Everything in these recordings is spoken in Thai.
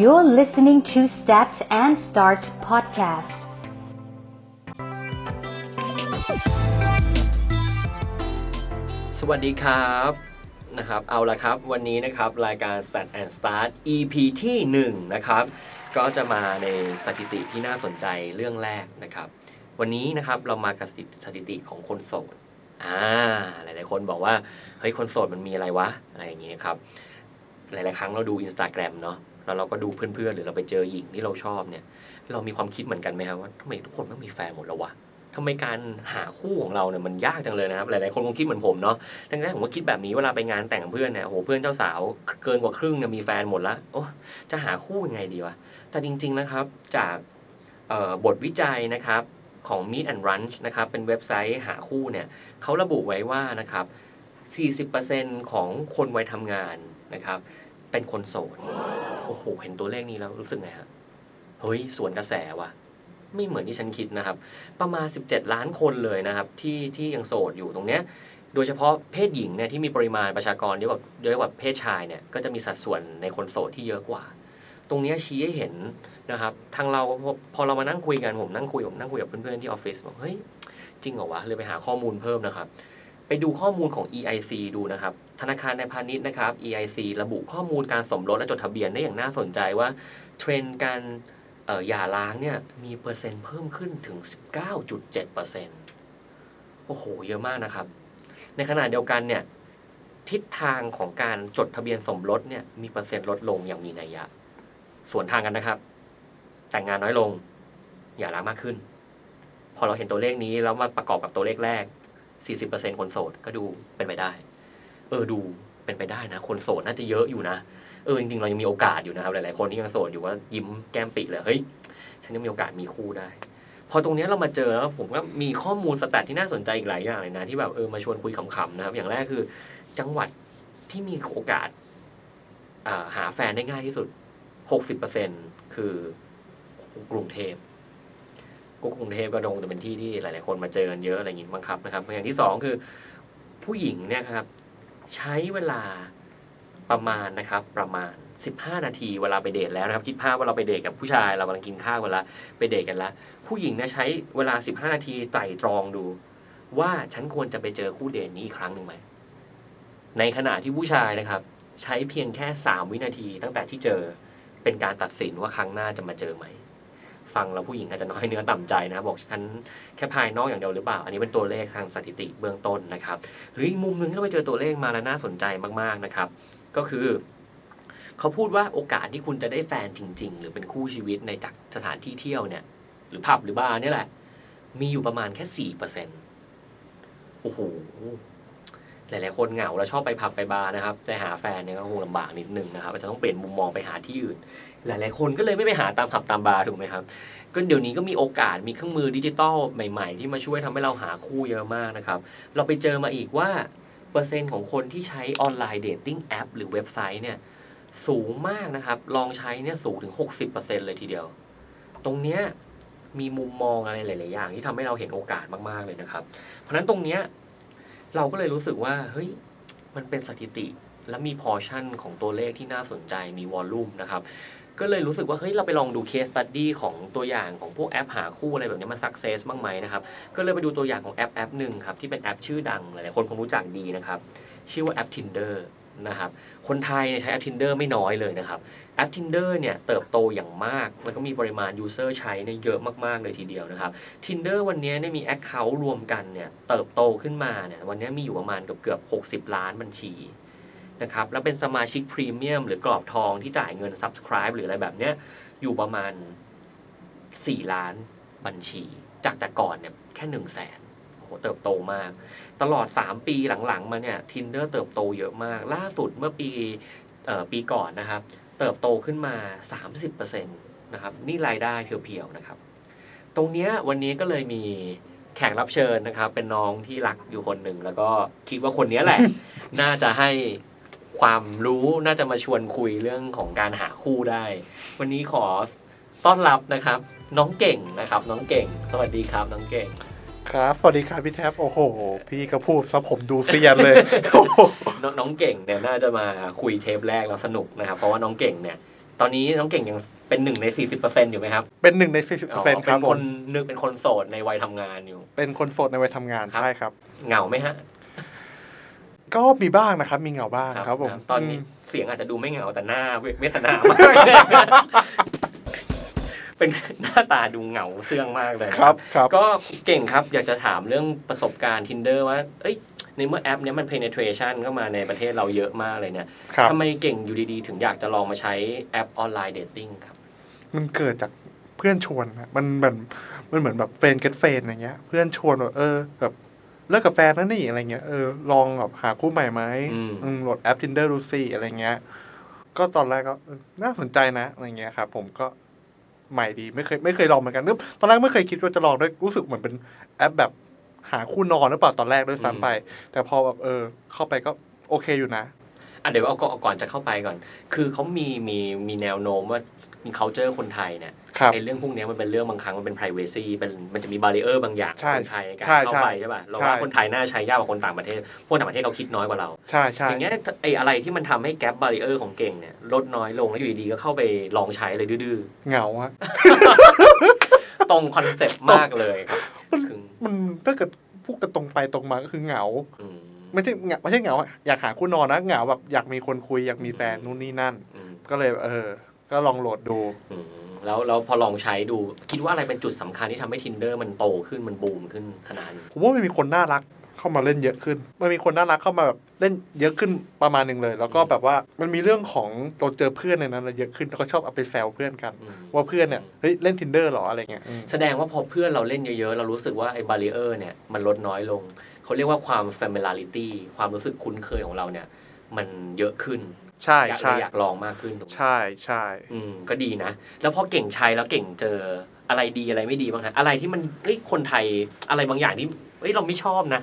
You're listening to Stats and Start podcast. สวัสดีครับนะครับ เอาละครับ วันนี้นะครับรายการ Stat and Start EP ที่ 1 นะครับ ก็จะมาในสถิติที่น่าสนใจเรื่องแรกนะครับ วันนี้นะครับเรามากับสถิติของคนโสดอ่าหลายๆ คนบอกว่า เฮ้ย คนโสดมันมีอะไรวะ อะไรอย่างนี้ครับ หลายๆ ครั้งเราดู Instagram เนาะ แล้วเราก็ดูเพื่อนๆ หรือเราไปเจอหญิงที่เราชอบเนี่ย เรามีความคิดเหมือนกันไหมครับว่าทำไมทุกคนไม่มีแฟนหมดแล้ววะทำไมการหาคู่ของเราเนี่ยมันยากจังเลยนะครับ หลายๆคนคงคิดเหมือนผมเนาะดังนั้นผมก็คิดแบบนี้เวลาไปงานแต่งเพื่อนเนี่ยโอ้โหเพื่อนเจ้าสาวเกินกว่าครึ่งเนี่ยมีแฟนหมดละโอ้จะหาคู่ยังไงดีวะ แต่จริง ๆนะครับจากบทวิจัยนะครับของ Meet and Lunch นะครับเป็นเว็บไซต์หาคู่เนี่ยเขาระบุไว้ว่านะครับ40%ของคนวัยทำงานนะครับ เป็นคนโสด โอ้โห เห็นตัวเลขนี้แล้วรู้สึกไงฮะ เฮ้ย สวนกระแสว่ะ ไม่เหมือนที่ฉันคิดนะครับ ประมาณ 17 ล้านคนเลยนะครับ ที่ที่ยังโสดอยู่ตรงเนี้ย โดยเฉพาะเพศหญิงเนี่ยที่มีปริมาณประชากรเยอะกว่าเยอะกว่าเพศชายเนี่ย ก็จะมีสัดส่วนในคนโสดที่เยอะกว่า ตรงเนี้ยชี้ให้เห็นนะครับ ทางเราพอพอเรามานั่งคุยกันผมนั่งคุยผมนั่งคุยกับเพื่อนๆที่ออฟฟิศบอกเฮ้ยจริงเหรอวะเลยไปหาข้อมูลเพิ่มนะครับ ไปดูข้อมูลของ EIC ดูนะครับ ธนาคารในพาณิชย์นะครับ EIC ระบุข้อมูลการสมรสและจดทะเบียนได้อย่างน่าสนใจว่า เทรนด์การเอ่อหย่าร้างเนี่ยมีเปอร์เซ็นต์เพิ่มขึ้นถึง 19.7%เปอร์เซ็นต์โอ้โห เยอะมากนะครับ ในขณะเดียวกันเนี่ยทิศทางของการจดทะเบียนสมรสเนี่ยมีเปอร์เซ็นต์ลดลงอย่างมีนัยยะ ส่วนทางกันนะครับ แต่งงานน้อยลงหย่าร้างมากขึ้น พอเราเห็นตัวเลขนี้แล้วมาประกอบกับตัวเลขแรก 40%คนโสดก็ดูเป็นไปได้ เออดูเป็นไปได้นะ คนโสดน่าจะเยอะอยู่นะ เออจริงๆเรายังมีโอกาสอยู่นะครับหลายๆคนที่ยังโสดอยู่ว่ายิ้มแก้มปิเลยเฮ้ยฉันยังมีโอกาสมีคู่ได้ พอตรงนี้เรามาเจอแล้วผมก็มีข้อมูลสแตทที่น่าสนใจอีกหลายอย่างเลยนะ ที่แบบเออมาชวนคุยขำๆนะครับ อย่างแรกคือ จังหวัดที่มีโอกาสาหาแฟนได้ง่ายที่สุด 60%คือกรุงเทพก็กรุงเทพก็ดงจะเป็นที่ที่หลาย ๆ คนมาเจอกันเยอะอะไรอย่างนี้บังคับนะครับอย่างที่สองคือ ผู้หญิงเนี่ยครับ ใช้เวลาประมาณนะครับประมาณ 15 นาทีเวลาไปเดทแล้วนะครับ คิดภาพว่าเราไปเดทกับผู้ชายเรากำลังกินข้าวกันละไปเดทกันละผู้หญิงเนี่ยใช้เวลา 15 นาทีไต่ตรองดู ว่าฉันควรจะไปเจอคู่เดทนี้อีกครั้งหนึ่งไหมในขณะที่ผู้ชายนะครับ ใช้เพียงแค่ 3 วินาทีตั้งแต่ที่เจอเป็นการตัดสินว่าครั้งหน้าจะมาเจอไหม ฟังแล้วผู้หญิงอาจจะน้อยเนื้อต่ำใจนะ บอกฉันแค่ภายนอกอย่างเดียวหรือเปล่า อันนี้เป็นตัวเลขทางสถิติเบื้องต้นนะครับ หรืออีกมุมหนึ่งที่เราไปเจอตัวเลขมาแล้วน่าสนใจมากๆนะครับ ก็คือเขาพูดว่าโอกาสที่คุณจะได้แฟนจริง ๆ หรือเป็นคู่ชีวิตในจากสถานที่เที่ยวเนี่ย หรือผับหรือบาร์เนี่ยแหละ มีอยู่ประมาณแค่สี่เปอร์เซ็นต์โอ้โห หลาย ๆ คนเหงาแล้วชอบไปผับไปบาร์นะครับแต่หาแฟนเนี่ยก็คงลำบากนิดนึงนะครับอาจจะต้องเปลี่ยนมุมมองไปหาที่อื่น หลาย ๆ คนก็เลยไม่ไปหาตามผับตามบาร์ถูกไหมครับก็เดี๋ยวนี้ก็มีโอกาสมีเครื่องมือดิจิตอลใหม่ ๆ ที่มาช่วยทำให้เราหาคู่เยอะมากนะครับ เราไปเจอมาอีกว่าเปอร์เซ็นต์ของคนที่ใช้ online dating app หรือเว็บไซต์เนี่ยสูงมากนะครับ ลองใช้เนี่ยสูงถึง 60%เลยทีเดียว ตรงเนี้ยมีมุมมองอะไรหลาย ๆ อย่างที่ทำให้เราเห็นโอกาสมาก ๆ เลยนะครับ เพราะฉะนั้นตรงเนี้ย เราก็เลยรู้สึกว่าเฮ้ยมันเป็นสถิติและมีพอชั่นของตัวเลขที่น่าสนใจมี volume นะครับก็เลยรู้สึกว่าเฮ้ยเราไปลองดู case study ของตัวอย่างของพวกแอปหาคู่อะไรแบบนี้มัน success บ้างไหมนะครับ ก็เลยไปดูตัวอย่างของแอปแอปหนึ่งครับ ที่เป็นแอปชื่อดัง หลายๆคนคงรู้จักดีนะครับ ชื่อว่าแอป Tinder นะครับคนไทยเนี่ยใช้แอป Tinder ไม่น้อยเลยนะครับแอป Tinder เนี่ยเติบโตอย่างมาก แล้วก็มีปริมาณยูเซอร์ใช้เนี่ยเยอะมาก ๆ เลยทีเดียวนะครับ Tinder วันนี้เนี่ยมี Account รวมกันเนี่ยเติบโตขึ้นมาเนี่ยวันนี้มีอยู่ประมาณเกือบเกือบ60 ล้านบัญชีนะครับแล้วเป็นสมาชิกพรีเมียมหรือกรอบทองที่จ่ายเงิน Subscribe หรืออะไรแบบเนี้ยอยู่ประมาณ 4 ล้านบัญชี จากแต่ก่อนเนี่ยแค่1 0 0 0 0แสน เติบโตมาก ตลอด 3 ปีหลังๆ มาเนี่ย Tinder เติบโตเยอะมาก ล่าสุดเมื่อปีเอ่อปีก่อนนะครับ เติบโตขึ้นมา 30%นะครับ นี่รายได้เพียวๆนะครับ ตรงเนี้ยวันนี้ก็เลยมีแขกรับเชิญนะครับ เป็นน้องที่รักอยู่คนหนึ่ง แล้วก็คิดว่าคนเนี้ยแหละ น่าจะให้ความรู้น่าจะมาชวนคุยเรื่องของการหาคู่ได้ วันนี้ขอต้อนรับนะครับ น้องเก่งนะครับ น้องเก่ง สวัสดีครับน้องเก่ง ครับ สวัสดีครับพี่แท็บ โอ้โห พี่ก็พูดซะผมดูเซียนเลยโอ้โหน้องน้องเก่งเนี่ยน่าจะมาคุยเทปแรกแล้วสนุกนะครับ เพราะว่าน้องเก่งเนี่ย ตอนนี้น้องเก่งยังเป็นหนึ่งใน40%อยู่ไหมครับ เป็นหนึ่งในสี่สิบอ๋อเปอร์เซ็นต์ครับเป็นผคมนหนึ่งเป็นคนโสดในวัยทำงานอยู่ เป็นคนโสดในวัยทำงานครับใช่ครับ เหงาไหมฮะ ก็มีบ้างนะครับ มีเหงาบ้างครับผม ตอนนี้มเสียงอาจจะดูไม่เหงาแต่หน้าเวเวทนามาก เป็นหน้าตาดูเหงาเสื่องมากเลยครับครับก็เก่งครับอยากจะถามเรื่องประสบการณ์ Tinder ว่า เอ้ยในเมื่อแอปเนี้ยมัน penetration เข้ามาในประเทศเราเยอะมากเลยเนี่ยครับทำไมเก่งอยู่ดีๆ ถึงอยากจะลองมาใช้แอป online dating ครับ มันเกิดจากเพื่อนชวนอะมันเหมือนมันเหมือนแบบ friend get friend อย่างเงี้ย เพื่อนชวนแบบเออแบบเลิกกับแฟนนั่นนี่อะไรเงี้ยเออลองแบบหาคู่ใหม่ไหมอืมอืมโหลดแอป Tinder ดูสิอะไรเงี้ย ก็ตอนแรกก็เออน่าสนใจนะอะไรเงี้ยครับผมก็ ใหม่ดี ไม่เคยไม่เคยลองเหมือนกันนึกตอนแรกไม่เคยคิดว่าจะลองด้วยรู้สึกเหมือนเป็นแอปแบบหาคู่นอนหรือเปล่าตอนแรกด้วยซ้ำไป แต่พอแบบเออเข้าไปก็โอเคอยู่นะอะ เดี๋ยวเอาก่อนเอาก่อนจะเข้าไปก่อน คือเขามีมีมีแนวโน้มว่ามี culture คนไทยเนี่ยครับไอ้เรื่องพวกเนี้ยมันเป็นเรื่องบางครั้งมันเป็น privacy เป็นมันจะมี barrier บางอย่างใช่คนไทยในการใช่เข้าไปใช่ป่ะเราใช่ว่าคนไทยน่าใช้ยากกว่าคนต่างประเทศพวกต่างประเทศเขาคิดน้อยกว่าเราใช่ใช่อย่างเงี้ยไอ้อะไรที่มันทำให้แก p บ a r ริเออร์ของเก่งเนี่ยลดน้อยลงแล้วอยู่ดีๆก็เข้าไปลองใช้เลยคือเหงาอะๆตรง concept มากเลยครับคือมันถ้าเกิดพูดกันตรงไปตรงมาก็คือเหงาอืม ไม่ใช่เหงาไม่ใช่เหงาอะอยากหาคู่นอนนะเหงาแบบอยากมีคนคุยอยากมีแฟนนู่นนี่นั่น อืมก็เลย เออ ก็ลองโหลดดู อืมแล้วแล้วพอลองใช้ดู คิดว่าอะไรเป็นจุดสำคัญที่ทำให้ Tinder มันโตขึ้นมันบูมขึ้นขนาดนี้ผมว่ามันมีคนน่ารักเข้ามาเล่นเยอะขึ้น มันมีคนน่ารักเข้ามาแบบเล่นเยอะขึ้นประมาณหนึ่งเลย แล้วก็แบบว่ามันมีเรื่องของเราเจอเพื่อนในนั้นเยอะขึ้นแล้วก็ชอบเอาไปแซวเพื่อนกัน อืม ว่าเพื่อนเนี่ยเฮ้ยเล่น tinder หรออะไรเงี้ยอืมแสดงว่าพอเพื่อนเราเล่นเยอะๆ เรารู้สึกว่าไอ้บาริเออร์เนี่ยมันลดน้อยลง เขาเรียกว่าความ familiarity ความรู้สึกคุ้นเคยของเราเนี่ย มันเยอะขึ้นใช่อยากใช่อยากลองมากขึ้นใช่ใช่อืมก็ดีนะ แล้วพอเก่งใช้แล้วเก่งเจออะไรดีอะไรไม่ดีบ้างฮะอะไรที่มันเอ้ยคนไทยอะไรบางอย่างที่เอ้ยเราไม่ชอบนะ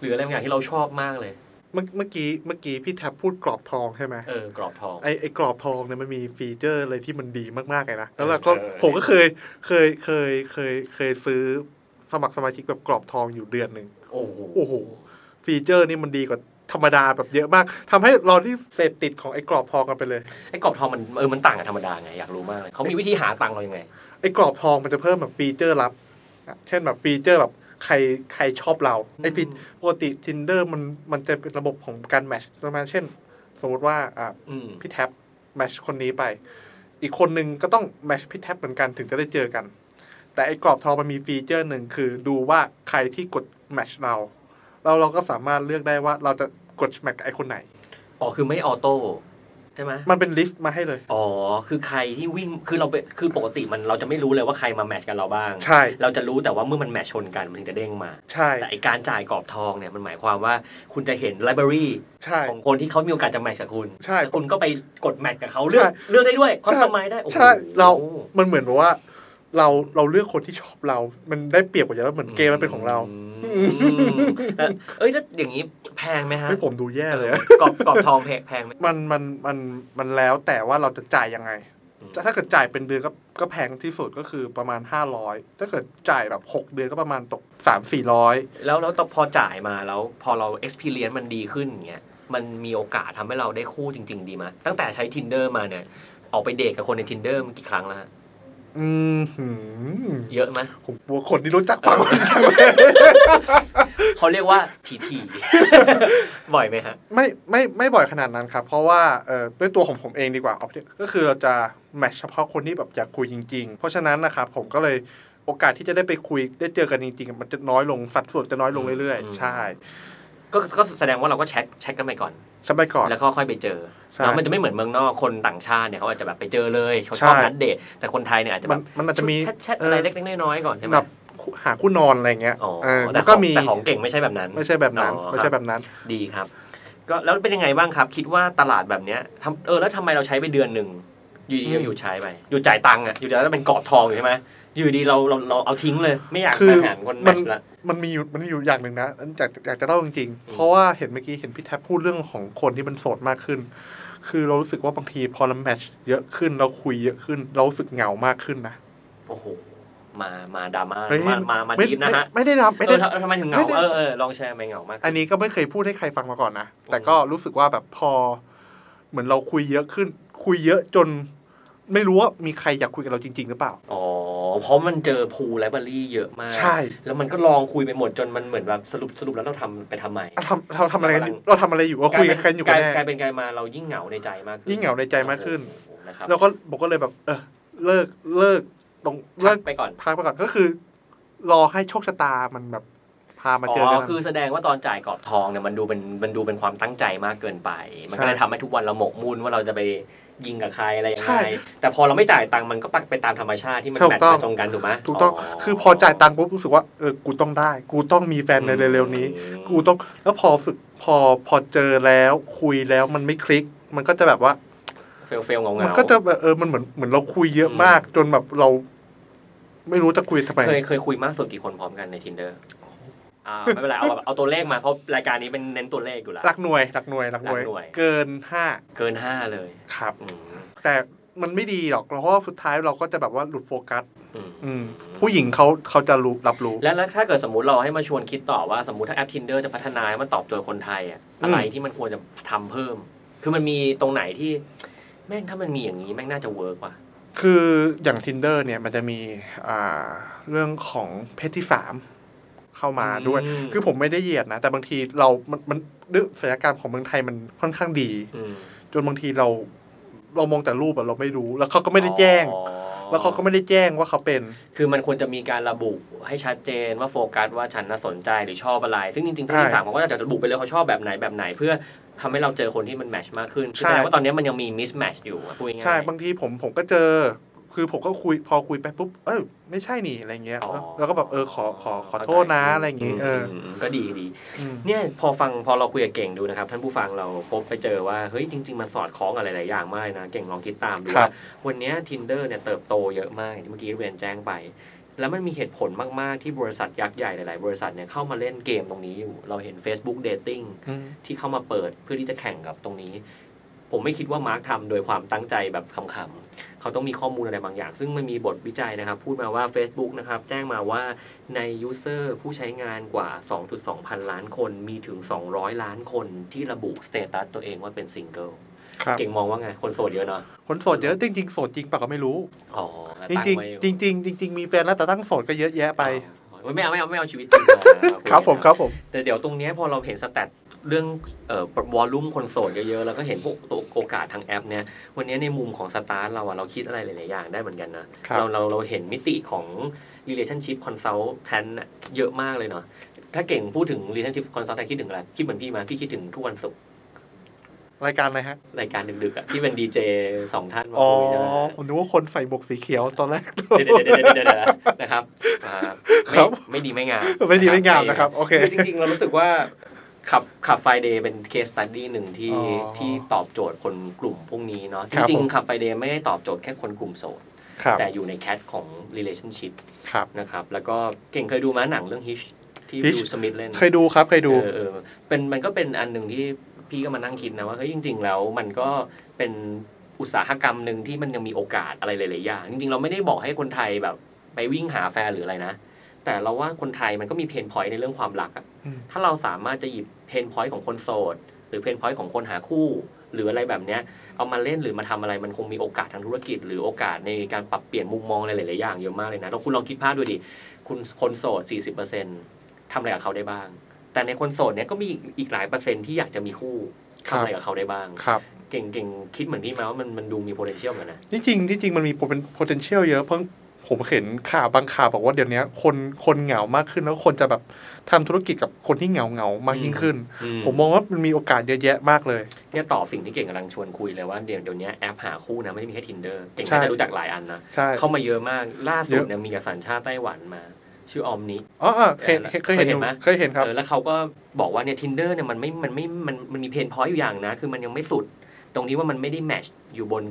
หรืออะไรบางอย่างที่เราชอบมากเลย เมื่อเมื่อกี้เมื่อกี้พี่แท็บพูดกรอบทองใช่ไหมเออกรอบทองไอไอกรอบทองเนี่ยมันมี feature อะไรที่มันดีมากๆเลยนะแล้วเราก็เออผมก็เคยเคยเคยเคยเคยซื้อสมัครสมาชิกแบบกรอบทองอยู่เดือนหนึ่ง โอ้โหโอ้โห feature นี่มันดีกว่าธรรมดาแบบเยอะมากทำให้เราที่เสพติดของไอ้กรอบทองกันไปเลยไอ้กรอบทองมันเออมันต่างกับธรรมดาไงอยากรู้มากเลยเขามีวิธีหาตังค์เรายังไงไอ้กรอบทองมันจะเพิ่มแบบ feature ลับอะเช่นแบบ feature แบบใครใครชอบเราไอ้ฟีปกติ Tinder มันมันจะเป็นระบบของการ match ประมาณเช่น สมมติว่าอ่าอืมพี่แท็บ match คนนี้ไป อีกคนนึงก็ต้อง match พี่แท็บเหมือนกันถึงจะได้เจอกัน แต่ไอ้กรอบทองมันมี feature หนึ่งคือดูว่าใครที่กด match เรา เราเราก็สามารถเลือกได้ว่าเราจะกด match กับไอ้คนไหน อ๋อ คือไม่ autoใช่ไหมมันเป็น list มาให้เลย อ๋อ คือใครที่วิ่ง คือเราเป็นคือปกติมันเราจะไม่รู้เลยว่าใครมา match กับเราบ้าง ใช่ เราจะรู้แต่ว่าเมื่อมัน match ชนกันมันถึงจะเด้งมา ใช่ แต่ไอการจ่ายกรอบทองเนี่ยมันหมายความว่าคุณจะเห็น library ใช่ของคนที่เขามีโอกาสจะ match กับคุณ ใช่แล้วคุณก็ไปกด match กับเขาเลือกใช่เลือกได้ด้วยคอสใช่ตอมไมได้โอ้โหใช่ เรา มันเหมือนแบบว่า เราเราเลือกคนที่ชอบเรา มันได้เปรียบกว่าเยอะเหมือนเกมมันเป็นของเราอืมแต่เอ้ยแล้วอย่างนี้แพงไหมฮะให้ผมดูแย่เลยอะกรอบกรอบทองแพงแพงไหมมันมันมันมันแล้วแต่ว่าเราจะจ่ายยังไงอืมถ้าเกิดจ่ายเป็นเดือนก็ก็แพงที่สุดก็คือประมาณ 500 ถ้าเกิดจ่ายแบบ 6 เดือนก็ประมาณตก 3 400 แล้วแล้วตอนพอจ่ายมาแล้วพอเรา experience มันดีขึ้นอย่างเงี้ยมันมีโอกาสทำให้เราได้คู่จริง ๆ ดีไหมตั้งแต่ใช้ tinder มาเนี่ยออกไปเดทกับคนใน tinder มันกี่ครั้งแล้วฮะ อืมหืมเยอะไหมผมกลัวคนที่รู้จักฟังมันจังเลยเขาเรียกว่าทีทีบ่อยไหมฮะ ไม่ไม่ไม่บ่อยขนาดนั้นครับ เพราะว่าเอ่อด้วยตัวของผมเองดีกว่าเอาก็คือเราจะแมทช์เฉพาะคนที่แบบอยากคุยจริง ๆ เพราะฉะนั้นนะครับผมก็เลยโอกาสที่จะได้ไปคุยได้เจอกันจริงๆ มันจะน้อยลงสัดส่วนจะน้อยลงเรื่อยอืมๆใช่ ก็ก็แสดงว่าเราก็แชทแชทกันไปก่อนฉันไปก่อน แล้วก็ค่อยไปเจอใช่แล้วมันจะไม่เหมือนเมืองนอกคนต่างชาติเนี่ยเขาอาจจะแบบไปเจอเลยเขาใช่ชอบนัดเดทแต่คนไทยเนี่ยอาจจะมัแบนบมันอาจจะมีแชทแชทอะไรเล็กๆน้อยๆก่อนใช่ไหมแบบหาคู่นอนอะไรเงี้ยอ๋อเออแต่แล้วขก็องมีแต่ของเก่งไม่ใช่แบบนั้น ไม่ใช่แบบนั้นอ๋อไม่ใช่แบบนั้นดีครับ ก็แล้วเป็นยังไงบ้างครับ คิดว่าตลาดแบบเนี้ยทำเออแล้วทำไมเราใช้ไปเดือนหนึ่งอยู่ดีอืก็มอยู่ใช้ไปอยู่จ่ายตังค์อะอยู่จ่ายแล้วเป็นกรอบทองอยู่ใช่ไหม อยู่ดีเราเราเราเอาทิ้งเลย ไม่อยากคือมาหารคนแมมัทนช์ละมันมีอยู่มันมีอยู่อย่างหนึ่งนะอันอยากอยากจะเล่าจริงอืมๆเพราะว่าเห็นเมื่อกี้เห็นพี่แท็บพูดเรื่องของคนที่มันโสดมากขึ้น คือเรารู้สึกว่าบางทีพอเราแมทช์เยอะขึ้นเราคุยเยอะขึ้น เรารู้สึกเหงามากขึ้นนะโอ้โหมามาดราม่าเฮ้ยมามามาไม่ดีฟนะฮะไม่ไม่ได้ทำไม่เอได้อทำทำไมถึงเหไม่งาได้เออเออลองแชร์ไปเหงามาก อันนี้ก็ไม่เคยพูดให้ใครฟังมาก่อนนะแต่ก็รู้สึกว่าแบบพอ เหมือนเราคุยเยอะขึ้น คุยเยอะจน ไม่รู้ว่ามีใครอยากคุยกับเราจริง ๆ หรือเปล่า อ๋อ เพราะมันเจอพูไลบรารีเยอะมาก ใช่ แล้วมันก็ลองคุยไปหมดจนมันเหมือนแบบสรุปสรุปแล้วเราทำไปทำไมเราทำเราทำอะไรกันอยู่เราทำอะไรอยู่ว่าคุยกันอยู่กกันลายแน่กลายเป็นกลายมาเรายิ่งเหงาในใจมากขึ้นยิ่งเหงาในใจมากขึ้นโอ้โหนะครับแล้วก็ผมก็เลยแบบ เออเลิกเลิกตรงเลิกไปก่อนพักไปก่อนก็คือ รอให้โชคชะตามันแบบพามาเจออ๋กัอนคือแสดงว่าตอนจ่ายกรอบทองเนี่ยมันดูเป็นมันดูเป็นความตั้งใจมากเกินไป มันก็เลยใช่ทำให้ทุกวันเราหมกมุ่นว่าเราจะไป ยิงกับใครอะไรยังใช่ไงแต่พอเราไม่จ่ายตังค์มันก็ปักไปตามธรรมชาติที่มันถูกแมทต้องมาตรงกันถูกไหมถูกต้องคือพอจ่ายตังค์ปุ๊บรู้สึกว่าเออกูต้องได้ กูต้องมีแฟนในเร็วๆนี้อืมกูต้องแล้วพอฝึกพอพอเจอแล้วคุยแล้วมันไม่คลิก มันก็จะแบบว่าเฟลเฟลเงาเงามันก็จะแบบเออมันเหมือนเหมือนเราคุยเยอะมาก จนแบบเรา ไม่รู้จะคุยทำไมเคยเคยคุยมากสุดกี่คนพร้อมกันใน tinder อ่าไม่เป็นไรเอาแบบเอาตัวเลขมาเพราะรายการนี้เป็นเน้นตัวเลขอยู่แล้วหลักหน่วยหลักหน่วยหลักหน่วยหลักหน่วยเกินห้าเกินห้าเลยครับอืมแต่มันไม่ดีหรอก เพราะว่าสุดท้ายเราก็จะแบบว่าหลุดโฟกัสอืมอืมผู้หญิงเขาเขาจะรู้รับรู้แล้วแล้วถ้าเกิดสมมติเราให้มาชวนคิดต่อว่าสมมติถ้าแอป Tinder จะพัฒนาให้มันตอบโจทย์คนไทยอะอะไรที่มันควรจะทำเพิ่ม คือมันมีตรงไหนที่ แม่งถ้ามันมีอย่างนี้แม่งน่าจะเวิร์กว่ะคืออย่าง tinder เนี่ยมันจะมีอ่าเรื่องของเพศที่สาม เข้ามาด้วยอืมคือผมไม่ได้เหยียดนะ แต่บางทีเรา มันมันด้วยศัลยกรรมของเมืองไทยมันค่อนข้างดีอืมจนบางทีเรา เรามองแต่รูปอะเราไม่รู้ แล้วเขาก็ไม่ได้แจ้งอ๋อแล้วเขาก็ไม่ได้แจ้งว่าเขาเป็น คือมันควรจะมีการระบุให้ชัดเจนว่าโฟกัสว่าฉันน่ะสนใจหรือชอบอะไร ซึ่งจริงๆผู้ที่ใช่สามเขาก็จะระบุไปเลยเขาชอบแบบไหนแบบไหนเพื่อทำให้เราเจอคนที่มันแมทช์มากขึ้นใช่แสดงว่าตอนนี้มันยังมีมิสแมทช์อยู่อะพูดง่ายๆใช่ บางทีผมผมก็เจอ คือผมก็คุยพอคุยไปปุ๊บ เออไม่ใช่นี่อะไรเงี้ยอ๋อ แล้วก็แบบเออขอขอขอโทษนะอะไรอย่างงี้เออมก็ดีดี อืม เนี่ยพอฟังพอเราคุยกับเก่งดูนะครับ ท่านผู้ฟังเราพบไปเจอว่าเฮ้ยจริง ๆ มันสอดคล้องอะไรหลายอย่างมากเลยนะ เก่งลองคิดตามดูครัว่าบ วันเนี้ย tinder เนี่ยเติบโตเยอะมากที่เมื่อกี้เรียนแจ้งไป แล้วมันมีเหตุผลมาก ๆ ที่บริษัทยักษ์ใหญ่หลาย ๆ บริษัทเนี่ยเข้ามาเล่นเกมตรงนี้อยู่ เราเห็น Facebook Dating อืม ที่เข้ามาเปิดเพื่อที่จะแข่งกับตรงนี้ ผมไม่คิดว่ามาร์คทำโดยความตั้งใจแบบขำๆเขาต้องมีข้อมูลอะไรบางอย่าง ซึ่งมันมีบทวิจัยนะครับ พูดมาว่า Facebook นะครับ แจ้งมาว่าใน user ผู้ใช้งานกว่า 2.2 พันล้านคน มีถึง 200 ล้านคนที่ระบุ status ตัวเองว่าเป็นซิงเกิลครับเก่งมองว่าไง คนโสดเยอะเนาะคนโสดเยอะ จริงๆโสดจริงปะก็ไม่รู้อ๋อจตั้งริงไว้อยู่ๆจริงๆจริงๆมีแฟนแล้วแต่ตั้งโสดก็เยอะแยะไปอ๋อไม่เอาไม่เอาไม่เอาชีวิตจริงก่อนนะครับผมครับผมแต่เดี๋ยวตรงเนี้ยพอเราเห็น stat เรื่องเอ่อวอลลุ่มคนโสดเยอะๆ แล้วก็เห็นพวกโอกาสทางแอปเนี่ยวันนี้ในมุมของสตาร์ทเราอะเราคิดอะไรหลายๆอย่างได้เหมือนกันนะครับเราเราเราเห็นมิติของ relationship consultant อะเยอะมากเลยเนาะถ้าเก่งพูดถึง relationship consultant คิดถึงอะไร คิดเหมือนพี่มาพี่คิดถึงทุกวันศุกร์รายการอะไรฮะ รายการดึกๆอะที่เป็นดีเจสองท่านมาอ๋อคุยใช่ไหมผมนึกว่าคนใส่หมวกสีเขียวตอนแรกเดี๋ยวเดี๋ยวเดี๋ยวเดี๋ยวเดี๋ยวนะครับอ่าครัไม่บไม่ดีไม่งามไม่ดีไม่งามนะครับ โอเคคือจริงๆ เรารู้สึกว่า ขับขับไฟเดย์เป็นเคสตัดดี้หนึ่งที่อ๋อที่ตอบโจทย์คนกลุ่มพวกนี้เนาะคจรับริงผม ๆขับไฟเดย์ไม่ได้ตอบโจทย์แค่คนกลุ่มโสดครับแต่อยู่ในแคทของ relationship ครับ นะครับแล้วก็เก่งเคยดูมาหนังเรื่อง Hitch ที่ Hitch ดูสมิธเล่น เคยดูครับเคยดู เออเออเป็นมันก็เป็นอันหนึ่งที่พี่ก็มานั่งคิดนะว่าเฮ้ยจริง ๆ แล้วมันก็เป็นอุตสาหกรรมหนึ่งที่มันยังมีโอกาสอะไรหลายๆอย่างจริง ๆ เราไม่ได้บอกให้คนไทยแบบไปวิ่งหาแฟนหรืออะไรนะ แต่เราว่าคนไทยมันก็มี pain point ในเรื่องความรักอะอืมถ้าเราสามารถจะหยิบ pain point ของคนโสด หรือ pain point ของคนหาคู่ หรืออะไรแบบเนี้ย เอามาเล่นหรือมาทำอะไรมันคงมีโอกาสทางธุรกิจ หรือโอกาสในการปรับเปลี่ยนมุมมองอะไรหลายๆอย่างเยอะมากเลยนะลองคุณลองคิดภาพดูดิคุณคนโสด 40%ทำอะไรกับเขาได้บ้าง แต่ในคนโสดเนี้ยก็มีอีกหลายเปอร์เซ็นต์ที่อยากจะมีคู่ทำอะไรกับเขาได้บ้างครับเก่งเก่งคิดเหมือนพี่ไหมว่ามันมันดูมี potential เหมือนกันนะที่จริงที่จริงมันมีเป็น potential เยอะเพราะ ผมเห็นข่าวบางข่าวบอกว่าเดี๋ยวนี้คนคนเหงามากขึ้นแล้วคนจะแบบทำธุรกิจกับคนที่เหงาเหงามากยิ่งขึ้น ผมมองว่ามันมีโอกาสเยอะแยะมากเลยเนี่ยตอบสิ่งที่เก่งกำลังชวนคุยเลยว่าเดี๋ยวเดี๋ยวนี้แอปหาคู่นะไม่ได้มีแค่ tinder เก่งใช่น่าจะรู้จักหลายอันนะใช่เข้ามาเยอะมากล่าสุดเยอะเนี่ยมีจากสัญชาติไต้หวันมาชื่อออมนิอ๋ออ๋อเคยเคยเห็นเคยเห็นอยู่ไหมเคยเห็นครับเออแล้วเขาก็บอกว่าเนี่ย tinder เนี่ยมันไม่มันไม่มันมันมีเพนพอยต์อยู่อย่างนะ คือมันยังไม่สุด ตรงนี้ว่ามันไม่ได้แมชอยู่บน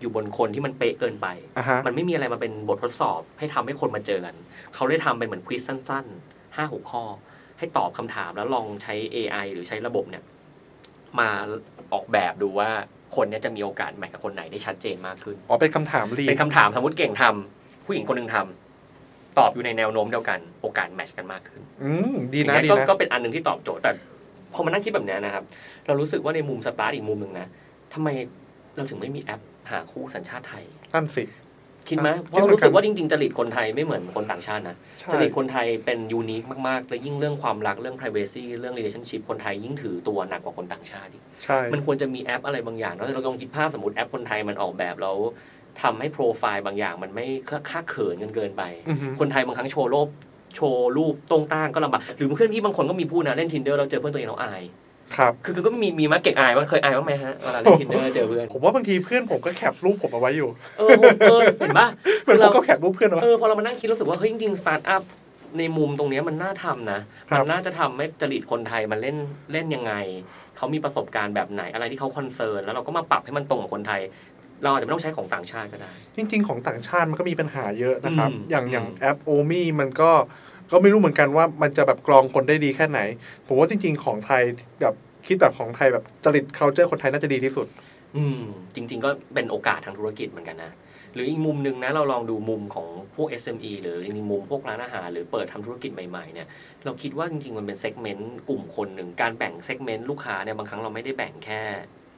อยู่บนคนที่มันเป๊ะเกินไปอ่าฮะมันไม่มีอะไรมาเป็นบททดสอบ ให้ทำให้คนมาเจอกัน เขาได้ทำเป็นเหมือนควิสสั้นๆห้าหกข้อ ให้ตอบคำถามแล้วลองใช้ AI หรือใช้ระบบเนี่ย มาออกแบบดูว่าคนเนี้ยจะมีโอกาสแมทกับคนไหนได้ชัดเจนมากขึ้นอ๋อเป็นคำถามรีเป็นคำถามสมมติเก่งทำผู้หญิงคนหนึ่งทำตอบอยู่ในแนวโน้มเดียวกันโอกาสแมทชกันมากขึ้น อืมดีอย่างนะเงี้ยดีก็นะก็เป็นอันหนึ่งที่ตอบโจทย์แต่พอมานั่งคิดแบบเนี้ยนะครับ เรารู้สึกว่าในมุมสตาร์ทอีกมุมหนึ่งนะทำไม เราถึงไม่มีแอปหาคู่สัญชาติไทยนั่นสิ คิดไหมคิดเพราะเราเหมือนกันรู้สึกว่าจริงๆจริตคนไทยไม่เหมือนคนต่างชาตินะใช่จริตคนไทยเป็น unique มากๆ และยิ่งเรื่องความรักเรื่อง privacy เรื่อง relationship คนไทยยิ่งถือตัวหนักกว่าคนต่างชาติอีกใช่มันควรจะมีแอปอะไรบางอย่างเนาะเราลองคิดภาพสมมติแอปคนไทยมันออกแบบแล้วทำให้โปรไฟล์บางอย่างมันไม่เคอะเขินกันเกินไปอือฮึคนไทยบางครั้งโชว์รูปโชว์รูปตรงต้างก็ลำบากหรือเพื่อนพี่บางคนก็มีพูดนะเล่น tinder เราเจอเพื่อนตัวเองแล้วอาย ครับคือคือก็มีมีมาเก่งอายว่าเคยอายบ้างไหมฮะเวลาเล่น tinder เจอเพื่อนผมว่าบางทีเพื่อนผมก็แคปรูปผมเอาไว้อยู่เออผมเออเห็นปะเพื่อนคือผเรามก็แคปรูปเพื่อนเอาเอไว้อพอเรามานั่งคิดรู้สึกว่าเฮ้ยจริงๆสตาร์ทอัพในมุมตรงเนี้ยมันน่าทำนะครับมันน่าจะทำให้จริตคนไทยมันเล่นเล่นยังไง เขามีประสบการณ์แบบไหนอะไรที่เขา concern แล้วเราก็มาปรับให้มันตรงกับคนไทย เราอาจจะไม่ต้องใช้ของต่างชาติก็ได้ จริง ๆ ของต่างชาติมันก็มีปัญหาเยอะนะครับอืมอย่างอืมอย่างแอป Omi มันก็ ก็ไม่รู้เหมือนกันว่ามันจะแบบกรองคนได้ดีแค่ไหน ผมว่าจริง ๆ ของไทยแบบคิดแบบของไทยแบบจริต culture คนไทยน่าจะดีที่สุด อืม จริง ๆ ก็เป็นโอกาสทางธุรกิจเหมือนกันนะ หรืออีกมุมหนึ่งนะเราลองดูมุมของพวก SME หรือจริงๆมุมพวกร้านอาหารหรือเปิดทำธุรกิจใหม่ๆเนี่ยเราคิดว่าจริงๆมันเป็น segment กลุ่มคนหนึ่งการแบ่ง segment ลูกค้าเนี่ยบางครั้งเราไม่ได้แบ่งแค่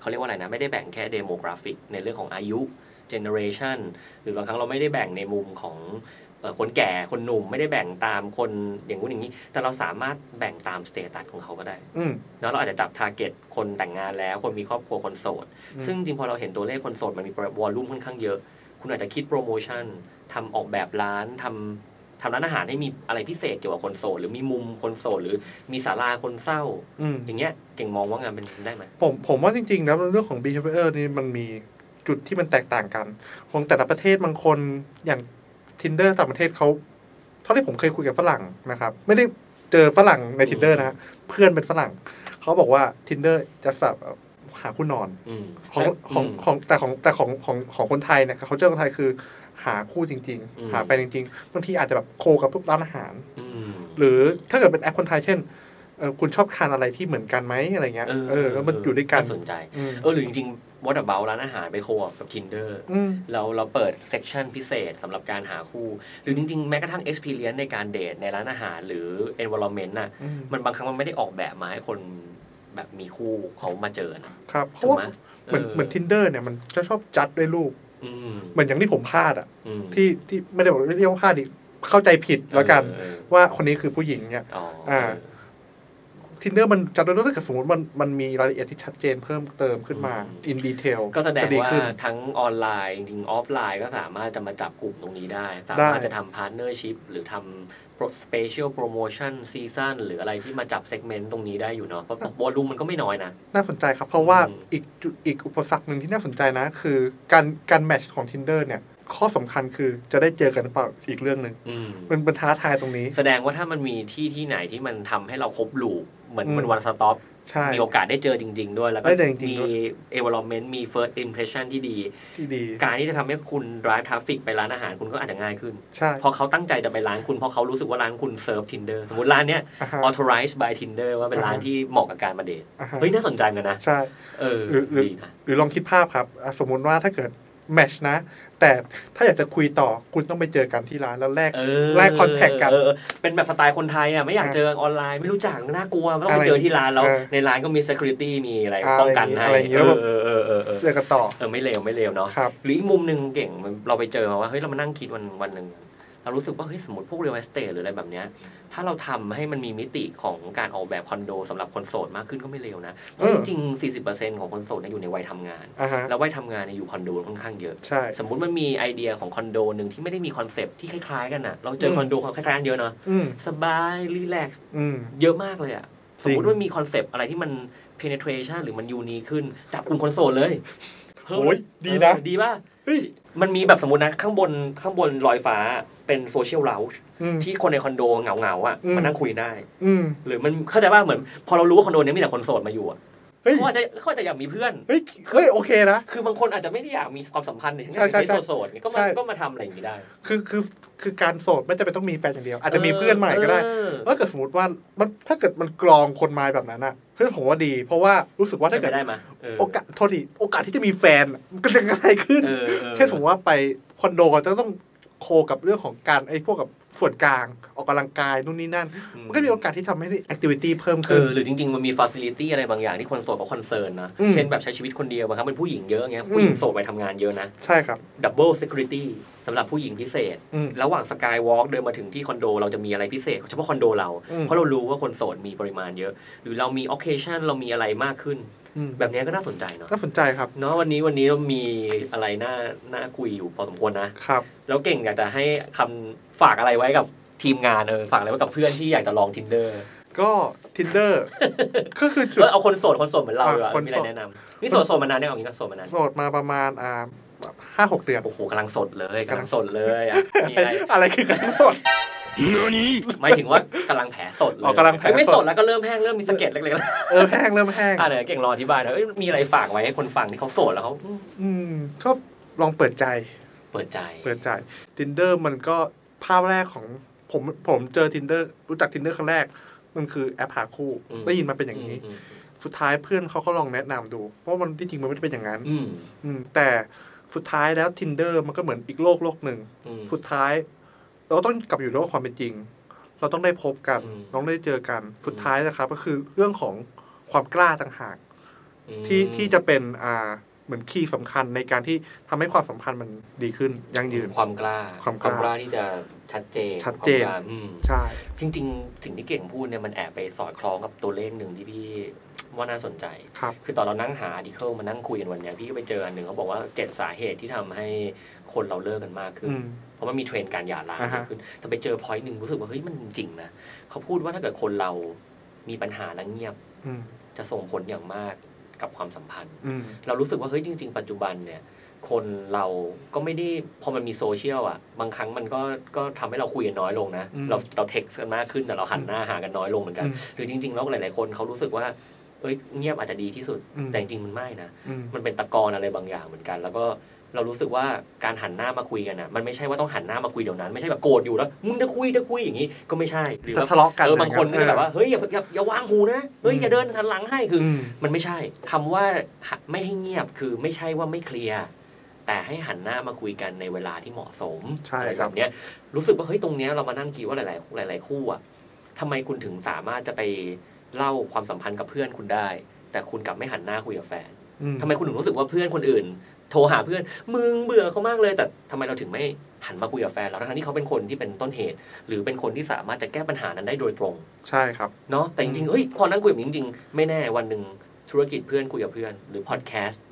เขาเรียกว่าอะไรนะ ไม่ได้แบ่งแค่ demographic ในเรื่องของอายุ generation หรือบางครั้งเราไม่ได้แบ่งในมุมของ คนแก่คนหนุ่มไม่ได้แบ่งตามคนอย่างนู้นอย่างนี้ แต่เราสามารถแบ่งตาม status ของเขาก็ได้อืมแล้วเราอาจจะจับ target คนแต่งงานแล้ว คนมีครอบครัวคนโสดอืมซึ่งจริงพอเราเห็นตัวเลขคนโสดมันมี volume ค่อนข้างเยอะ คุณอาจจะคิดโปรโมชั่นทำออกแบบร้านทำทำร้านอาหารให้มีอะไรพิเศษเกี่ยวกับคนโสดหรือมีมุมคนโสดหรือมีศาลาคนเศร้าอืมอย่างเงี้ยเก่งมองว่างานเป็นได้ไหมผมผมว่าจริงๆแล้วเรื่องของ behavior นี่มันมีจุดที่มันแตกต่างกัน ของแต่ละประเทศบางคนอย่าง tinder ต่างประเทศเขาเท่าที่ผมเคยคุยกับฝรั่งนะครับ ไม่ได้เจอฝรั่งใน tinder นะฮะเพื่อนเป็นฝรั่ง เขาบอกว่า tinder จะแบบหาคู่นอนอืมของของมของแต่ของแต่ของของของคนไทยเนี่ยเขาเจอคนไทยคือหาคู่จริงอืมๆหาไปจริงๆบางทีอาจจะแบบโคกับพวกร้านอาหารอืมหรือถ้าเกิดเป็นแอปคนไทยเช่น เออคุณชอบทานอะไรที่เหมือนกันไหมอะไรเงี้ยเออแล้วมันอยู่ด้วยกันาสนใจอืมเออหรือจริงๆ what about ร้านอาหารไปโคกับ Tinder อืมเราเราเปิดเซ c ชันพิเศษสำหรับการหาคู่ หรือจริง ๆ แม้กระทั่ง experience ในการเดทในร้านอาหารหรือ environment น่ะอืมมันบางครั้งมันไม่ได้ออกแบบมาให้คนแบบมีคู่เขามาเจอนะครับเพถูราะกว่าไหมเหมือนเหมือน tinder เนี่ยมันจะชอบจัดด้วยรูปอืมเหมือนอย่างที่ผมพลาดอะอืมที่ที่ไม่ได้บอกเรียกว่าพลาดดิเข้าใจผิดแล้วกันเออว่าคนนี้คือผู้หญิงเนี่ยอ๋ออ่า tinder มันจัดด้วยรูปถ้าเกิดสมมติมันมันมีรายละเอียดที่ชัดเจนเพิ่มเติมขึ้นมา in detail ก็แสดงดีว่าขึ้นทั้งออนไลน์จริงๆออฟไลน์ก็สามารถจะมาจับกลุ่มตรงนี้ได้ สามารถได้จะทำพาร์ n เนอร์ชิพหรือทำ special promotion season หรืออะไรที่มาจับ segment ตรงนี้ได้อยู่เนาะเพราะ volume มันก็ไม่น้อยนะ น่าสนใจครับ เพราะว่าอืมอีกจุดอีกอุปสรรคหนึ่งที่น่าสนใจนะ คือการการแมทช์ของ tinder เนี่ยข้อสำคัญคือจะได้เจอกันหรือเปล่าอีกเรื่องหนึ่งอืมมันเป็นท้าทายตรงนี้ แสดงว่าถ้ามันมีที่ที่ไหนที่มันทำให้เราครบลูป เหมือนอืมเป็นวันสต็อปใช่มีโอกาสได้เจอจริง ๆ ด้วย แล้วก็ได้เจอจริงๆมีด้วย environment มี first impression ที่ดี ที่ดี การที่จะทำให้คุณ drive traffic ไปร้านอาหารคุณก็อาจจะง่ายขึ้น ใช่เพราะเขาตั้งใจจะไปร้านคุณ เพราะเขารู้สึกว่าร้านคุณเซิร์ฟ tinder สมมติร้านเนี้ยอ่าฮะ authorized by tinder ว่าเป็นร้านอ่าฮะที่เหมาะกับการมาเดทอ่าฮะเฮ้ยน่าสนใจเหมือนกันนะ ใช่ เออหรือหรือดีนะหรือลองคิดภาพครับอะสมมุติว่าถ้าเกิด match ชนะ แต่ถ้าอยากจะคุยต่อคุณต้องไปเจอกันที่ร้านแล้วแลกเออแลก contact กันเออเออเป็นแบบสไตล์คนไทยอะไม่อยากอ่าเจอออนไลน์ไม่รู้จักน่ากลัวไม่ต้องอะไรไปเจอที่ร้านแล้วเออในร้านก็มี security มีอะไรอะไรป้องกันให้อะไรอย่างเงี้ยเอแบบเออเออเออเออเจอกันต่อเออไม่เลวไม่เลวเนาะครับหรืออีกมุมหนึ่งเก่งมันเราไปเจอมาว่าเฮ้ยเรามานั่งคิดวันวันหนึ่ง เรารู้สึกว่าเฮ้ยสมมติพวก real estate หรืออะไรแบบเนี้ยถ้าเราทำให้มันมีมิติของการออกแบบคอนโดสำหรับคนโสดมากขึ้นก็ไม่เลวนะเพราะเออจริงๆ40%ของคนโสดเนี่ยอยู่ในวัยทำงานอ่าฮะแล้ววัยทำงานเนี่ยอยู่คอนโดค่อนข้างเยอะใช่สมมุติมันมีไอเดียของคอนโดหนึ่งที่ไม่ได้มี concept ที่คล้ายๆกันน่ะเราเจอคอนโดคล้ายๆกันเยอะเนาะอืมสบายรีแลกซ์อืมเยอะมากเลยอะสจริงมมติว่ามีคอนเซปต์อะไรที่มัน penetration หรือมันยูนีขึ้น จับกลุ่มคนโสดเลยเพิ่มโอ้ยดีนะเออดีป่ะเฮ้ยมันมีแบบสมมตินะ ข้างบนข้างบนลอยฟ้า เป็นโซเชียลเลาช์อืมที่คนในคอนโดเหงาๆอะอืมมานั่งคุยได้อืมหรือมันเข้าใจว่าเหมือนพอเรารู้ว่าคอนโดเนี้ยมีแต่คนโสดมาอยู่อะเฮ้ยเขาอาจจะเขาอาจจะอยากมีเพื่อนเฮ้ยเฮ้ยโอเคนะคือบางคนอาจจะไม่ได้อยากมีความสัมพันธ์ในใช่ใช่ใช้ใช่โสดๆเนี่ยก็ใช่มาก็มาทำอะไรอย่างนี้ได้ คือคือคือการโสดไม่จำเป็นต้องมีแฟนอย่างเดียว อาจจะมีเพื่อนใหม่ก็ได้เออถ้าเกิดสมมติว่ามันถ้าเกิดมันกรองคนมาแบบนั้นอะเพื่อนผมว่าดี เพราะว่ารู้สึกว่าถ้าเกิดเป็นเกิไปดได้ไหมเออโอกาสโทษทีโอกาสที่จะมีแฟนมันก็จะง่ายขึ้นเออเออเช่นสมมติว่าไปคอนโดก็จะต้อง co กับเรื่องของการไอ้พวกกับส่วนกลางออกกำลังกายนู่นนี่นั่น มันก็มีโอกาสที่ทำให้แอคทิวิตี้เพิ่มเอขึ้นอหรือจริง ๆ มันมีฟ a ซิลิตี้อะไรบางอย่างที่คนโสดเขา concern นะอืมเช่นแบบใช้ชีวิตคนเดียวบางครั้งเป็นผู้หญิงเยอะเงี้ยผู้หญิงอืมโสดไปทำงานเยอะนะ ใช่ครับdouble security สำหรับผู้หญิงพิเศษอืมระหว่างสกายวอล์กเดินมาถึงที่คอนโด เราจะมีอะไรพิเศษเฉพาะคอนโดเราอืมเพราะเรารู้ว่าคนโสดมีปริมาณเยอะ หรือเรามี occasion เรามีอะไรมากขึ้นอืม แบบนี้ก็น่าสนใจเนาะน่าสนใจครับเนาะวันนี้วันนี้เรามีอะไรน่าน่าคุยอยู่พอสมควรนะครับ แล้วเก่งอยากจะให้คำฝากอะไรไว้กับทีมงานเออฝากอะไรไว้กับเพื่อนที่อยากจะลอง tinder ก็ tinder ก็คือจุดเออเอาคนโสดคนโสดเหมือนเราดีกว่าอะคนมีอะไรโสดแนะนำนี่โสดโสดมานานเนี่ยเอางี้ก็โสดมานานโสดมาประมาณอ่าห้าหกเดือนโอ้โหกำลังสดเลยกำลังสดเลยอะมีอะไรอะไรคือการสดหมายถึงว่ากำลังแผลสดเลยอ๋อกำลังแผลสด ไม่สดแล้วก็เริ่มแห้งเริ่มมีสะเก็ดเล็กๆแล้วเออแห้งเริ่มแห้งอะเดี๋ยเก่งรออธิบายหนะเอ้ยมีอะไรฝากไว้ให้คนฟังที่เขาโสดแล้วเขาอืมก็ลองเปิดใจ เปิดใจเปิดใจ tinder มันก็ภาพแรกของผมผมเจอ tinder รู้จัก tinder ครั้งแรก มันคือแอปหาคู่ได้ยินมาเป็นอย่างนี้ มสุดท้ายเพื่อนเขาก็ลองแนะนำดู เพราะมันที่จริงมันไม่ได้เป็นอย่างนั้น อืมอืมแต่สุดท้ายแล้ว tinder มันก็เหมือนอีกโลกโลกหนึ่ง อืมสุดท้าย เราต้องกลับอยู่ในโลกความเป็นจริง เราต้องได้พบกันอืมต้องได้เจอกันสุดท้ายนะครับ ก็คือเรื่องของความกล้าต่างหากอืมที่ที่จะเป็นอ่า เหมือนคีย์สำคัญในการที่ทำให้ความสัมพันธ์มันดีขึ้นยั่งยืนความกล้าความกล้าที่จะชัดเจนชัดเจนความกล้าอืมใช่ จริง ๆ สิ่งที่เก่งพูดเนี่ยมันแอบไปสอดคล้องกับตัวเลขหนึ่งที่พี่ว่าน่าสนใจครับคือตอนเรานั่งหา article มานั่งคุยกันวันเนี้ยพี่ก็ไปเจออันหนึ่งเขาบอกว่าเจ็ดสาเหตุที่ทำให้คนเราเลิกกันมากขึ้นอืมเพราะมันมีเทรนด์การหย่าร้างอ่าฮะเกิดขึ้น แต่ไปเจอ point หนึ่งรู้สึกว่าเฮ้ยมันจริงนะเขาพูดว่าถ้าเกิดคนเรามีปัญหาและเงียบอืมจะส่งผลอย่างมาก กับความสัมพันธ์อืมเรารู้สึกว่าเฮ้ยจริง ๆ ปัจจุบันเนี่ยคนเราก็ไม่ได้พอมันมีโซเชียลอะ บางครั้งมันก็ก็ทำให้เราคุยกันน้อยลงนะอืมเราเราเท็กซ์กันมากขึ้นแต่เราหันหน้าหากันน้อยลงเหมือนกันอืมหรือจริงๆแล้วหลายๆคนเขารู้สึกว่าเอ้ยเงียบอาจจะดีที่สุดอืมแต่จริงๆมันไม่นะอืมมันเป็นตะกอนอะไรบางอย่างเหมือนกัน แล้วก็ เรารู้สึกว่าการหันหน้ามาคุยกันอะมันไม่ใช่ว่าต้องหันหน้ามาคุยเดี๋ยวนั้น ไม่ใช่แบบโกรธอยู่แล้วมึงจะคุยจะคุยอย่างนี้ก็ไม่ใช่หรือจะแบบทะเลาะกันเออบางคนก็จะแบบว่าเออเฮ้ยอย่าอย่าอย่าวางหูนะเฮ้ยอืมอย่าเดินหันหลังให้คืออืมมันไม่ใช่คำว่าหะไม่ให้เงียบคือไม่ใช่ว่าไม่เคลียร์แต่ให้หันหน้ามาคุยกันในเวลาที่เหมาะสมใช่อะไรครับแบบเนี้ยรู้สึกว่าเฮ้ยตรงเนี้ยเรามานั่งคิดว่าหลาย ๆ หลาย ๆ คู่อะทำไมคุณถึงสามารถจะไปเล่าความสัมพันธ์กับเพื่อนคุณได้ แต่คุณกลับไม่หันหน้าคุยกับแฟนอืมทำไมคุณถึงรู้สึกว่าเพื่อนคนอื่น โทรหาเพื่อนมึงเบื่อเขามากเลย แต่ทำไมเราถึงไม่หันมาคุยกับแฟนเราทั้งๆที่เขาเป็นคนที่เป็นต้นเหตุ หรือเป็นคนที่สามารถจะแก้ปัญหานั้นได้โดยตรง ใช่ครับเนาะแต่จริงๆเอ้ยพอนั่งคุยแบบนี้จริง ๆ ไม่แน่วันหนึ่งธุรกิจเพื่อนคุยกับเพื่อน หรือพอดแคสต์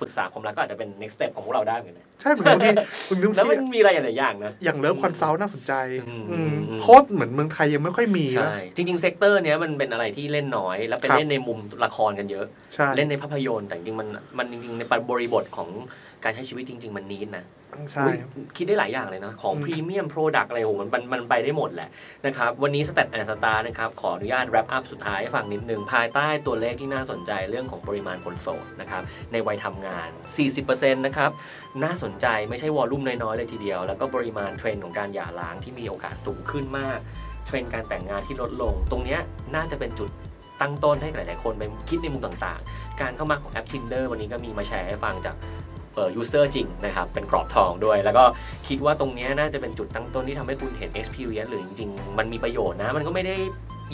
ปรึกษาความรักก็อาจจะเป็น next step ของพวกเราได้เหมือนกันนะใช่เหมือนบางทีคุณบางแล้วมันทีมีอะไรหลายๆอย่างนะ อย่างเลิฟคอนซัลท์น่าสนใจอืม อืมอืมโคตรเหมือนเมืองไทยยังไม่ค่อยมีใช่นะจริงๆเซกเตอร์เนี้ยมันเป็นอะไรที่เล่นน้อย แล้วเป็นครับ เล่นในมุมละครกันเยอะ ใช่ เล่นในภาพยนตร์แต่จริงๆมันมันจริงๆในบริบทของ การใช้ชีวิตจริง ๆ มัน need นะใช่อุ๊ยคิดได้หลายอย่างเลยนะ ของอืม premium product อะไรโหมันมันมันไปได้หมดแหละนะครับ วันนี้สแตทแอนด์สตาร์นะครับ ขออนุญาต wrap up สุดท้ายให้ฟังนิดนึง ภายใต้ตัวเลขที่น่าสนใจเรื่องของปริมาณคนโสดนะครับ ในวัยทำงาน 40%นะครับ น่าสนใจไม่ใช่วอลลุ่มน้อยๆเลยทีเดียว แล้วก็ปริมาณเทรนด์ของการหย่าร้างที่มีโอกาสสูงขึ้นมากเทรนด์การแต่งงานที่ลดลง ตรงเนี้ยน่าจะเป็นจุดตั้งต้นให้หลาย ๆ คนไปคิดในมุมต่าง ๆ การเข้ามาของแอป Tinder วันนี้ก็มีมาแชร์ให้ฟังจาก เอ่อ user จริงนะครับ เป็นกรอบทองด้วย แล้วก็คิดว่าตรงนี้น่าจะเป็นจุดตั้งต้นที่ทำให้คุณเห็น experience หรือจริง ๆ มันมีประโยชน์นะ มันก็ไม่ได้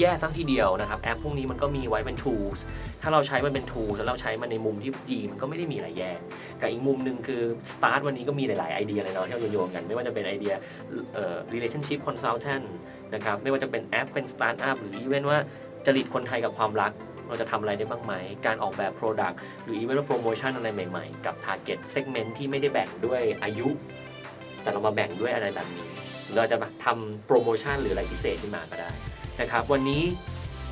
แย่สักทีเดียวนะครับ แอปพวกนี้มันก็มีไว้เป็น tools ถ้าเราใช้มันเป็น tools แล้วเราใช้มันในมุมที่ดี มันก็ไม่ได้มีอะไรแย่กับอีกมุมหนึ่งคือ start วันนี้ก็มีหลายๆไอเดียเลยเนาะที่เราโยงกัน ไม่ว่าจะเป็นไอเดียเอ่อ relationship consultant นะครับไม่ว่าจะเป็นแอปเป็น startup หรืออีเวนว่าจริตคนไทยกับความรัก เราจะทำอะไรได้บ้างไหม การออกแบบ Product หรืออีเวนต์โปรโมชั่นอะไรใหม่ๆ กับ Target Segment ที่ไม่ได้แบ่งด้วยอายุ แต่เรามาแบ่งด้วยอะไรแบบนี้ เราจะมาทำโปรโมชั่นหรืออะไรพิเศษขึ้นมาก็ได้นะครับวันนี้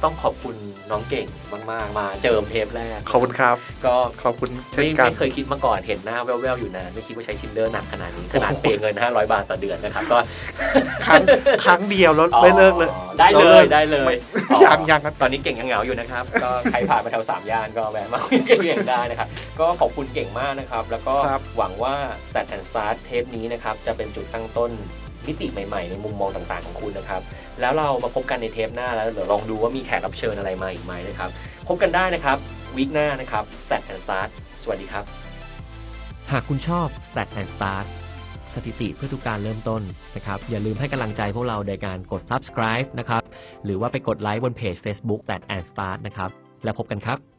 ต้องขอบคุณน้องเก่งมาก ๆ มาเจิมเทปแรก ขอบคุณครับ ก็ขอบคุณเช่ไม่นกันไม่เคยคิดมาก่อนเห็นหน้าแววๆอยู่นานไม่คิดว่าใช้ Tinder หนักขนาดนี้ขนาดเปย์เงิน 500 บาทต่อเดือนนะครับก็ครั้งครั้งเดียวแล้วไม่เลิกเลยอ๋อได้เลเราเลิยกได้เลยไม่อ๋อยังยังครับตอนนี้เก่งยังเหงาอยู่นะครับ ก็ใครผ่านมาแถวสามย่านก็แวะมาคุยกับเก่งได้นะครับก็ขอบคุณเก่งมากนะครับ แล้วก็ครับหวังว่า Stat and Start เทปนี้นะครับจะเป็นจุดตั้งต้น มิติใหม่ๆ ในมุมมองต่างๆของคุณนะครับ แล้วเรามาพบกันในเทปหน้าแล้วเดี๋ยวลองดูว่ามีแขกรับเชิญอะไรมาอีกไหมนะครับ พบกันได้นะครับวีคหน้านะครับ Stat and Start สวัสดีครับ หากคุณชอบ Stat and Start สสถิติเพื่อทุกการเริ่มต้นนะครับ อย่าลืมให้กำลังใจพวกเราโดยการกด subscribe นะครับ หรือว่าไปกดไลค์บนเพจ Facebook แต่ and start นะครับ แล้วพบกันครับ